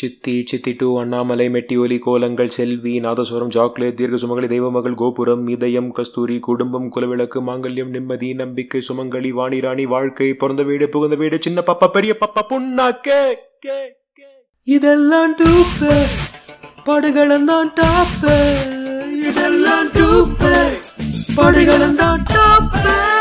சித்தி சித்தி டூ அண்ணாமலை ஒலி கோலங்கள் செல்வி நாதஸ்வரம் சாக்லேட் தீர்க்க சுமங்கலி தெய்வமகள் கோபுரம் இதயம் கஸ்தூரி குடும்பம் குலவிளக்கு மாங்கல்யம் நிம்மதி நம்பிக்கை சுமங்கலி வாணிராணி வாழ்க்கை பிறந்த வீடு புகுந்த வீடு சின்ன பாப்பா பெரிய பாப்பா புண்ணா கே கே. இதெல்லாம் டூப்பு. படுகளம் தான் டாப்பு. இதெல்லாம் டூப்பு. படுகளம் தான் டாப்பு.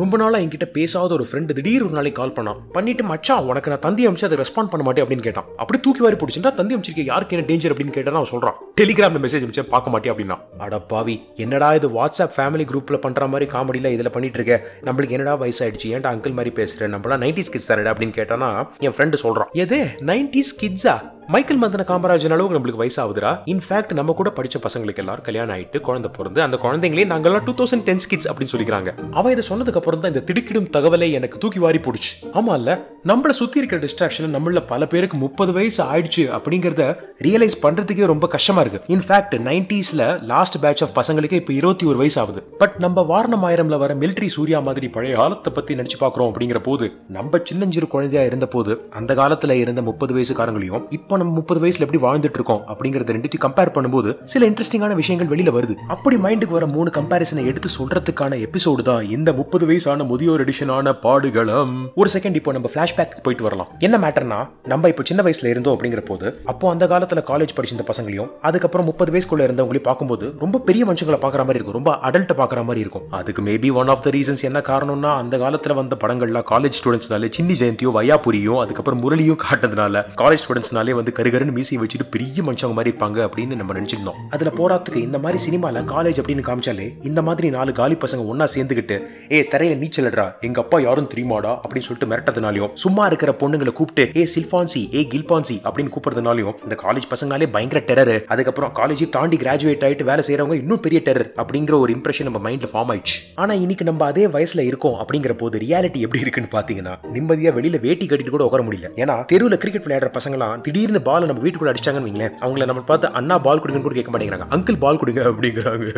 ரொம்ப நாளாக என்கிட்ட பேசாத ஒரு ஃப்ரெண்டு திடீர் ஒரு நாளைக்கு கால் பண்ணான். பண்ணிட்டு மச்சான் உனக்கு நான் தந்தி அமிச்சு அதை ரெஸ்பாண்ட் பண்ண மாட்டேன் அப்படின்னு கேட்டான். அப்படி தூக்கி வாரி பிடிச்சிருந்தா தந்தி அமிச்சிருக்க யாருக்கு என்ன டேஞ்சர் அப்படின்னு கேட்டா அவன் சொல்றான். டெலிகிராம்ல மெசேஜ் அமிச்சா பார்க்க மாட்டேன் அப்படின்னா. அடப்பாவி பாவி என்னடா இது வாட்ஸ்அப் ஃபேமிலி குரூப்ல பண்ற மாதிரி காமெடியில இதில் பண்ணிட்டு இருக்க? நம்மளுக்கு என்னடா வயசாயிடுச்சு? ஏன்டா அங்கிள் மாதிரி பேசுறேன் நம்மளா நைன்டிஸ் கிட்ஸ் தானடா? அப்படின்னு கேட்டானா என் ஃப்ரெண்டு சொல்றான். எது? நைன்டிஸ் கிட்ஸா மைக்கேல் மந்தன காமராஜன் அளவுக்கு நம்மளுக்கு வயசாகுதுரா இன்ஃபேக்ட் நம்ம கூட படிச்ச பசங்களுக்கு எல்லாரும் கல்யாணம் ஆயிட்டு குழந்தை பிறந்து அந்த குழந்தைங்களே நாங்கெல்லாம் டூ தௌசண்ட் டென் கிட்ஸ் அப்படின்னு சொல்லிக்கிறாங்க. அவன் இதை சொன்னதுக்கு அப்புறம் தான் இந்த திடுக்கிடும் தகவலை எனக்கு தூக்கி வாரி போடுச்சு. ஆமா இல்ல நம்மள சுற்றி இருக்கிற டிஸ்ட்ராக்ஷன் நம்மள பல பேருக்கு முப்பது வயசு ஆயிடுச்சு அப்படிங்கிறத ரியலைஸ் பண்ணுறதுக்கே ரொம்ப கஷ்டமாக இருக்கு. இன்ஃபேக்ட் நைன்டிஸில் லாஸ்ட் பேட்ச் ஆஃப் பசங்களுக்கே இப்போ இருபத்தி ஒரு வயசு ஆகுது. பட் நம்ம வாரணம் ஆயிரம்ல வர மிலிட்டரி சூர்யா மாதிரி பழைய காலத்தை பற்றி நினைச்சு பார்க்குறோம் அப்படிங்கிற போது நம்ம சின்னஞ்சிறு குழந்தையா இருந்த போது அந்த காலத்தில் இருந்த முப்பது வயசுக்காரங்களையும் இப்போ நம்ம முப்பது வயசில் எப்படி வாழ்ந்துட்டு இருக்கோம் அப்படிங்கறத ரெண்டுத்தையும் கம்பேர் பண்ணும்போது சில இன்ட்ரெஸ்டிங்கான விஷயங்கள் வெளியில் வருது. அப்படி மைண்டுக்கு வர மூணு கம்பேரிசனை எடுத்து சொல்றதுக்கான எபிசோடு தான் இந்த முப்பது வயசான முதியோர் எடிஷனான பாடுகளம். ஒரு செகண்ட் இப்போ நம்ம ஃப்ளாஷ்பேக் போயிட்டு வரலாம். என்ன மேட்டர்னா நம்ம இப்போ சின்ன வயசுல இருந்தோம் அப்படிங்கிற போது அப்போ அந்த காலத்துல காலேஜ் படிச்சிருந்த பசங்களையும் அதுக்கப்புறம் முப்பது வயசுக்குள்ள இருந்தவங்களையும் பார்க்கும்போது ரொம்ப பெரிய மனுஷங்களை பார்க்குற மாதிரி இருக்கும். ரொம்ப அடல்ட்ட பார்க்குற மாதிரி இருக்கும். அதுக்கு maybe one of the reasons என்ன காரணம்னா அந்த காலத்துல வந்த படங்கள்லாம் காலேஜ் ஸ்டூடெண்ட்ஸ்னாலே சின்னி ஜெயந்தியோ வயாபுரியும் அதுக்கப்புறம் முரளியும் காட்டுறதுனால காலேஜ் ஸ்டூடெண்ட்ஸ்னாலே வந்து கருகருன்னு மீசி வச்சுட்டு பெரிய மனுஷங்க மாதிரி இருப்பாங்க அப்படின்னு நம்ம நினைச்சிருந்தோம். அதுல போராத்துக்கு இந்த மாதிரி சினிமால காலேஜ் அப்படின்னு காமிச்சாலே இந்த மாதிரி நாலு காலி பசங்க ஒன்னா சேர்ந்துக்கிட்டு ஏ தரையில நீச்சல் எங்க அப்பா யாரும் தெரியுமாடா? அப்படின்னு சொல்லிட்டு மிரட்டதுனாலையும் சும்மா இருக்கிற பொண்ணுங்களை கூப்பிட்டு ஏ சில்பான்சி ஏ கில்பான்சி அப்படின்னு கூப்பிடுறதுனாலையும் இந்த காலேஜ் பசங்களாலே பயங்கர டெரர் அதுக்கப்புறம் காலேஜ் தாண்டி கிராஜுவேட் ஆயிட்டு வேலை செய்யறவங்க இன்னும் பெரிய டெரர் அப்படிங்கிற ஒரு இம்ப்ரெஷன் நம்ம மைண்ட்ல ஃபார்ம் ஆயிடுச்சு. ஆனா இன்னைக்கு நம்ம அதே வயசுல இருக்கோம் அப்படிங்கிற போது ரியாலிட்டி எப்படி இருக்குன்னு பாத்தீங்கன்னா நிம்மதியா வெளியில வேட்டி கட்டிட்டு கூட உட்கார முடியல. ஏன்னா தெருவில் கிரிக்கெட் விளையாடுற பசங்களாம் திடீர்னு பால் நம்ம வீட்டுக்குள்ள அடிச்சாங்கன்னு வைங்களேன் அவங்கள நம்ம பார்த்து அண்ணா பால் கொடுங்கன்னு கூட கேட்க மாட்டேங்கிறாங்க. அங்கிள் பால் கொடுங்க அப்படிங்கிறாங்க.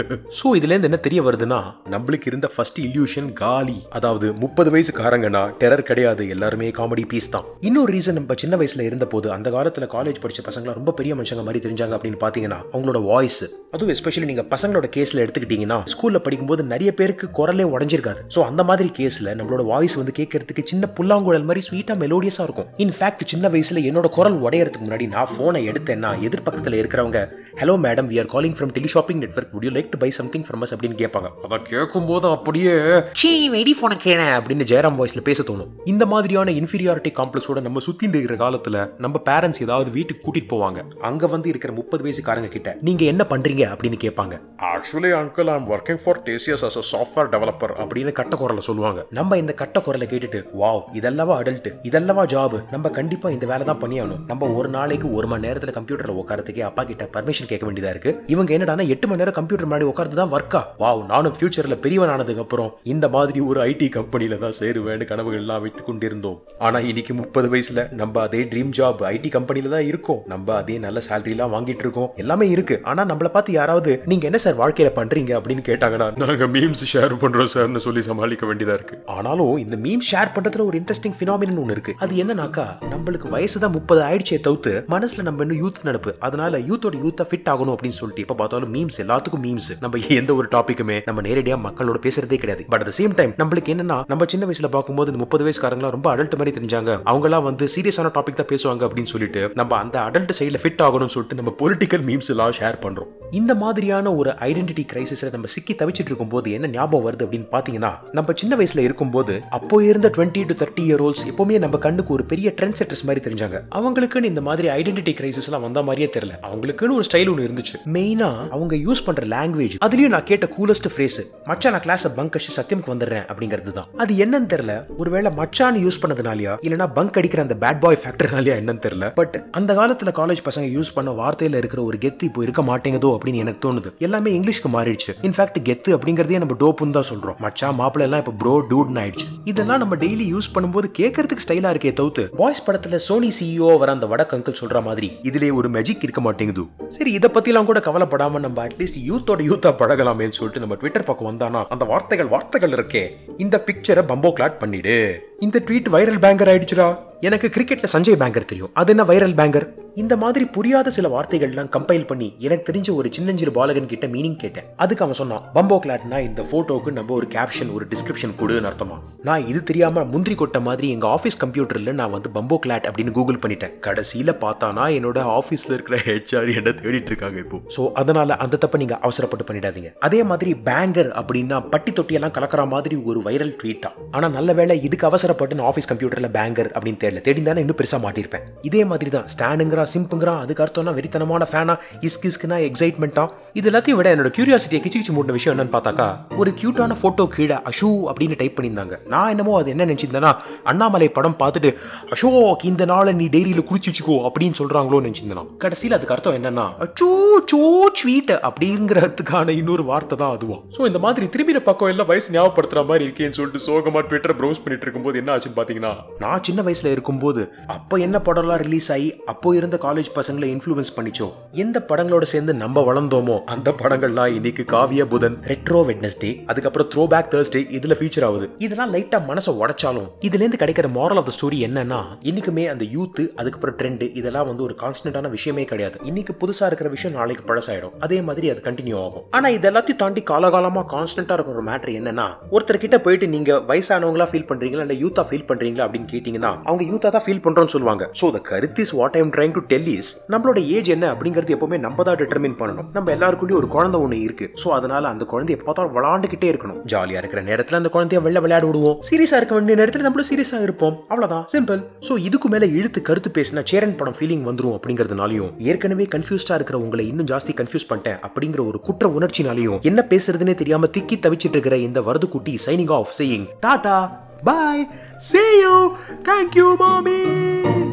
சோ இதுல இருந்து என்ன தெரிய வருதுன்னா நம்மளுக்கு இருந்த ஃபர்ஸ்ட் இல்யூஷன் காலி. அதாவது முப்பது வயசுக்காரங்கன்னா டெரர் கிடையாது எல்லாருமே காமெடி பீஸ் தான். இன்னொரு ரீசன் நம்ம சின்ன வயசுல இருந்த போது அந்த காலத்துல காலேஜ் படிச்ச பசங்களை ரொம்ப பெரிய மனுஷங்க மாதிரி தெரிஞ்சாங்க அப்படின்னு பாத்தீங்கன்னா அவங்களோட வாய்ஸ் அதுவும் எஸ்பெஷலி நீங்க பசங்களோட கேஸ்ல எடுத்துக்கிட்டீங்கன்னா ஸ்கூல்ல படிக்கும்போது நிறைய பேருக்கு குரலே உடஞ்சிருக்காது. சோ அந்த மாதிரி கேஸ்ல நம்மளோட வாய்ஸ் வந்து கேட்கறதுக்கு சின்ன புல்லாங்குழல் மாதிரி ஸ்வீட்டா மெலோடியஸா இருக்கும். இன்ஃபேக்ட் சின்ன வயசுல என்னோட குரல் உடையறதுக்கு முன்னாடி நான் போனை எடுத்தேன்னா எதிர்பக்கத்துல இருக்கிறவங்க hello madam we are calling from teleshopping network would you like to buy something from us அப்படின்னு கேட்பாங்க. அதை கேட்கும் போது அப்படியே சீ வெடி போன கேன அப்படின்னு ஜெயராம் வாய்ஸ்ல பேச தோணும். இந்த மாதிரியான இன்ஃபீரியாரிட்டி காம்ப்ளெக்ஸோட நம்ம சுத்தி இருக்கிற காலத்துல நம்ம பேரண்ட்ஸ் ஏதாவது வீட்டுக்கு கூட்டிட்டு போவாங்க. அங்க வந்து இருக்கிற முப்பது வயசுக்காரங்க கிட்ட நீங்க என்ன பண்றீங்க? அப்படின்னு கேட்பாங்க. Actually uncle I'm working for TCS as a software developer அப்படின்னு கட்ட குரல சொல்லுவாங்க. நம்ம இந்த கட்ட குரலை கேட்டுட்டு வாவ் இதெல்லவா அடல்ட் இதெல்லவா ஜாப் நம்ம கண்டிப்பா இந்த வேலை தான் பண்ணியாகணும். நம்ம ஒரு நாளைக்கு ஒரு மணி நேரத்துல கம்ப்யூட்டர்ல உட்காரத்துக்கே அப்பா கிட்ட பர்மிஷன் கேட்க வேண்டியதா இருக்கு. இவங்க என்னடானா எட்டு மணி நேரம் கம்ப்யூட்டர் முன்னாடி உட்கார்ந்து தான் ஒர்க்கா வாவ் நானும் ஃபியூச்சர்ல பெரியவன் ஆனதுக்கு அப்புறம் இந்த மாதிரி ஒரு ஐடி கம்பெனில தான் சேருவேன்னு கனவுகள் எல்லாம் வைத்துக் கொண்டிருந்தோம். ஆனா இன்னைக்கு முப்பது வயசுல நம்ம அதே ட்ரீம் ஜாப் ஐடி கம்பெனில தான் இருக்கோம். நம்ம அதே நல்ல சேலரி எல்லாம் வாங்கிட்டு இருக்கோம். எல்லாமே இருக்கு. ஆனா நம்மள பார்த்து யாராவது நீங்க என்ன சார் வாழ்க்கையில பண்றீங்க? அப்படின்னு கேட்டாங்கன்னா நாங்க மீம்ஸ் ஷேர் பண்றோம் சார்னு சொல்லி சமாளிக்க வேண்டியதா இருக்கு. ஆனாலும் இந்த மீம் ஷேர் பண்றதுல ஒரு இன்ட்ரெஸ்டிங் பினாமினன் ஒன்று இருக்கு. அது என்னன்னாக்கா நம்மளுக்கு வயசு தான் முப்பது ஆயிடுச்சே தவிர்த்து மனசுல நம்ம இன்னும் யூத் நடப்பு அதனால யூத்தோட யூத்தா ஃபிட் ஆகணும் அப்படின்னு சொல்லிட்டு இப்ப பார்த்தாலும் மீம்ஸ் எல்லாத்துக்கும் மீம்ஸ் நம்ம எந்த ஒரு டாபிக்குமே நம்ம நேரடியா மக்களோட பேசுறதே கிடையாது. பட் அட் சேம் டைம் நம்மளுக்கு என்னன்னா நம்ம சின்ன வயசுல பார்க்கும்போது இந்த முப்பது வயசுக்காரங்களா ரொம்ப அடல்ட் மாதிரி தெரிஞ்சாங்க. அவங்கலாம் வந்து சீரியஸான டாபிக் தான் பேசுவாங்க அப்படின்னு சொல்லிட்டு நம்ம அந்த அடல்ட் சைடில் ஃபிட் ஆகணும்னு சொல்லிட்டு நம்ம பொலிட்டிக்கல் மீம்ஸ் எல்லாம் ஷேர் பண்றோம். இந்த மாதிரியான ஒரு ஐடென்டிட்டி கிரைசிஸ்ல நம்ம சிக்கி தவிச்சிட்டு இருக்கும்போது என்ன ஞாபகம் வருது அப்படின்னு பாத்தீங்கன்னா நம்ம சின்ன வயசுல இருக்கும்போது அப்போ இருந்த twenty two thirty year olds எப்பவுமே நம்ம கண்ணுக்கு ஒரு பெரிய ட்ரெண்ட் செட்டர்ஸ் மாதிரி தெரிஞ்சாங்க. அவங்களுக்குன்னு இந்த மாதிரி ஐடென்டிட்டி கிரைசிஸ் எல்லாம் வந்த மாதிரியே தெரியல. அவங்களுக்குன்னு ஒரு ஸ்டைல் ஒன்று இருந்துச்சு. மெயினா அவங்க யூஸ் பண்ற லாங்குவேஜ் அதுலயும் நான் கேட்ட கூலஸ்ட் ஃப்ரேஸ் மச்சான் நான் கிளாஸ் பங்க் அடிச்சு சத்தியமுக்கு வந்துடுறேன் அப்படிங்கிறது தான் அது என்னன்னு தெரியல. ஒருவேளை மச்சான் யூஸ் பண்ணதுனால ஃபேக்டர்னாலயா இல்லனா பங்க் அடிக்கிற அந்த பேட் பாய் ஃபேக்டர்னாலயா என்னன்னு தெரியல. பட் அந்த காலத்துல காலேஜ் பசங்க யூஸ் பண்ண வார்த்தையில இருக்கிற ஒரு கெத்து இப்போ இருக்க மாட்டேங்குதோ அப்படின்னு எனக்கு தோணுது. எல்லாமே இங்கிலீஷ்க்கு மாறிடுச்சு. இன்ஃபேக்ட் கெத்து அப்படிங்கறதே நம்ம டோப்புன்னு தான் சொல்றோம். மச்சா மாப்பிள்ள எல்லாம் இப்போ ப்ரோ டூட்னு ஆயிடுச்சு. இதெல்லாம் நம்ம டெய்லி யூஸ் பண்ணும்போது கேட்கறதுக்கு ஸ்டைலா இருக்கே தவிர்த்து பாய்ஸ் படத்துல சோனி சிஇஓ வர அந்த வட அங்கிள் சொல்ற மாதிரி இதுலயே ஒரு மேஜிக் இருக்க மாட்டேங்குது. சரி இதை பத்திலாம் கூட கவலைப்படாம நம்ம அட்லீஸ்ட் யூத்தோட யூத்தா பழகலாமேன்னு சொல்லிட்டு நம்ம ட்விட்டர் பக்கம் வந்தானா அந்த வார்த்தைகள் வார்த்தைகள் இருக்கே. இந்த பிக்சரை பம்போ கிளாட் பண்ணிடு. இந்த ட்வீட் வைரல் பேங்கர் ஆயிடுச்சுடா. எனக்கு கிரிக்கெட்ல சஞ்சய் பேங்கர் தெரியும். அது என்ன வைரல் பேங்கர் இந்த மாதிரி புரியாத சில வார்த்தைகள்லாம் கம்பைல் பண்ணி எனக்கு தெரிஞ்ச ஒரு சின்னஞ்சிறு பாலகன் கிட்ட மீனிங் கேட்டேன். அதுக்கு அவன் சொன்னான் பம்போ கிளாட்னா இந்த போட்டோக்கு நம்ம ஒரு கேப்ஷன் ஒரு டிஸ்கிரிப்ஷன் கொடுன்னு அர்த்தமா? நான் இது தெரியாம முந்திரி கொட்ட மாதிரி எங்க ஆஃபீஸ் கம்ப்யூட்டர்ல நான் வந்து பம்போ கிளாட் அப்படின்னு கூகுள் பண்ணிட்டேன். கடைசியில பார்த்தானா என்னோட ஆஃபீஸ்ல இருக்கிற ஹெச்ஆர் என்ன தேடிட்டு இருக்காங்க இப்போ. ஸோ அதனால அந்த தப்பை நீங்க அவசரப்பட்டு பண்ணிடாதீங்க. அதே மாதிரி பேங்கர் அப்படின்னா பட்டி தொட்டியெல்லாம் கலக்கிற மாதிரி ஒரு வைரல் ட்வீட்டா ஆனா நல்ல வேளை இதுக்கு அவசரப்பட்டு நான் ஆஃபீஸ் கம்ப்யூட்டர்ல பேங்கர் அப்படின்னு தேடல தேடி தானே இன்னும் பெருசா மாட்டிருப்பேன் இதே மாதிரி தான் ஸ்டாண்டுங்கிறா சிம்புங்கிறா அதுக்கு அர்த்தம்னா வெறித்தனமான ஃபேனா இஸ்கிஸ்க்குனா எக்ஸைட்மெண்ட்டா இது எல்லாத்தையும் விட என்னோட கியூரியாசிட்டியை கிச்சு கிச்சு மூட்டின விஷயம் என்னன்னு பார்த்தாக்கா ஒரு கியூட்டான போட்டோ கீழே அஷு அப்படின்னு டைப் பண்ணியிருந்தாங்க. நான் என்னமோ அது என்ன நினைச்சிருந்தேன்னா அண்ணாமலை படம் பார்த்துட்டு அசோக் இந்த நாளை நீ டைரியில குடிச்சு வச்சுக்கோ அப்படின்னு சொல்றாங்களோன்னு நினைச்சிருந்தேன். கடைசியில் அதுக்கு அர்த்தம் என்னன்னா அச்சோ சோ ஸ்வீட் அப்படிங்கிறதுக்கான இன்னொரு வார்த்தை தான் அதுவா. ஸோ இந்த மாதிரி திரும்பின பக்கம் எல்லாம் வயசு ஞாபகப்படுத்துற மாதிரி இருக்கேன்னு சொல்லிட்டு சோகமா ட்விட்டர் ப்ரௌஸ் பண்ணிட்டு இருக்கும்போது என்ன ஆச்சுன்னு பாத்தீங்கன்னா நான் சின்ன வயசுல இருக்கும்போது அப்போ என்ன படம்லாம் ரிலீஸ் ஆகி அப்போ இருந்த காலேஜ் பசங்களை இன்ஃப்ளூயன்ஸ் பண்ணிச்சோ? எந்த படங்களோட சேர்ந்து நம்ம வளர்ந்தோமோ? அந்த படங்கள்லாம் இன்னைக்கு காவிய புதன் ரெட்ரோ வெட்னஸ்டே அதுக்கப்புறம் த்ரோ பேக் தேர்ஸ்டே இதுல ஃபீச்சர் ஆகுது. இதெல்லாம் லைட்டா மனசை உடைச்சாலும் இதுல இருந்து கிடைக்கிற மாரல் ஆஃப் த ஸ்டோரி என்னன்னா இன்னைக்குமே அந்த யூத் அதுக்கப்புறம் ட்ரெண்ட் இதெல்லாம் வந்து ஒரு கான்ஸ்டன்டான விஷயமே கிடையாது. இன்னைக்கு புதுசா இருக்கிற விஷயம் நாளைக்கு பழசாயிடும். அதே மாதிரி அது கண்டினியூ ஆகும். ஆனா இது எல்லாத்தையும் தாண்டி காலகாலமா கான்ஸ்டன்டா இருக்கிற ஒரு மேட்ரு என்னன்னா ஒருத்தர் கிட்ட போயிட்டு நீங்க வயசானவங்களா ஃபீல் பண்றீங்களா இல்ல யூத்தா ஃபீல் பண்றீங்களா அப்படின்னு கேட்டீங்கன்னா அவங்க யூத்தாக தான் ஃபீல் பண்றோம்னு சொல்லுவாங்க. ஸோ த கருத்து is what I'm trying to tell is நம்மளோட ஏஜ் என்ன அப்படிங்கிறது எப்பவுமே நம்ம தான் டிட்டர்மின் பண்ணணும். நம்ம எல்லாருக்குள்ளேயும் ஒரு குழந்தை ஒன்று இருக்கு. ஸோ அதனால அந்த குழந்தை பார்த்தாலும் விளாண்டுகிட்டே இருக்கணும். ஜாலியாக இருக்கிற நேரத்தில் அந்த குழந்தைய வெளில விளையாட விடுவோம். சீரியஸாக இருக்க வேண்டிய நேரத்தில் நம்மளும் சீரியஸாக இருப்போம். அவ்வளோதான் சிம்பிள் ஸோ இதுக்கு மேலே இழுத்து கருத்து பேசினா சேரன் படம் ஃபீலிங் வந்துடும் அப்படிங்கிறதுனாலையும் ஏற்கனவே கன்ஃபியூஸ்டாக இருக்கிற உங்களை இன்னும் ஜாஸ்தி கன்ஃபியூஸ் பண்ணிட்டேன் அப்படிங்கிற ஒரு குற்ற உணர்ச்சினாலையும் என்ன பேசுறதுன்னே தெரியாம திக்கி தவிச்சிட்டு இருக்கிற இந்த வரது குட்டி signing off saying tata! Bye. See you. Thank you, mommy.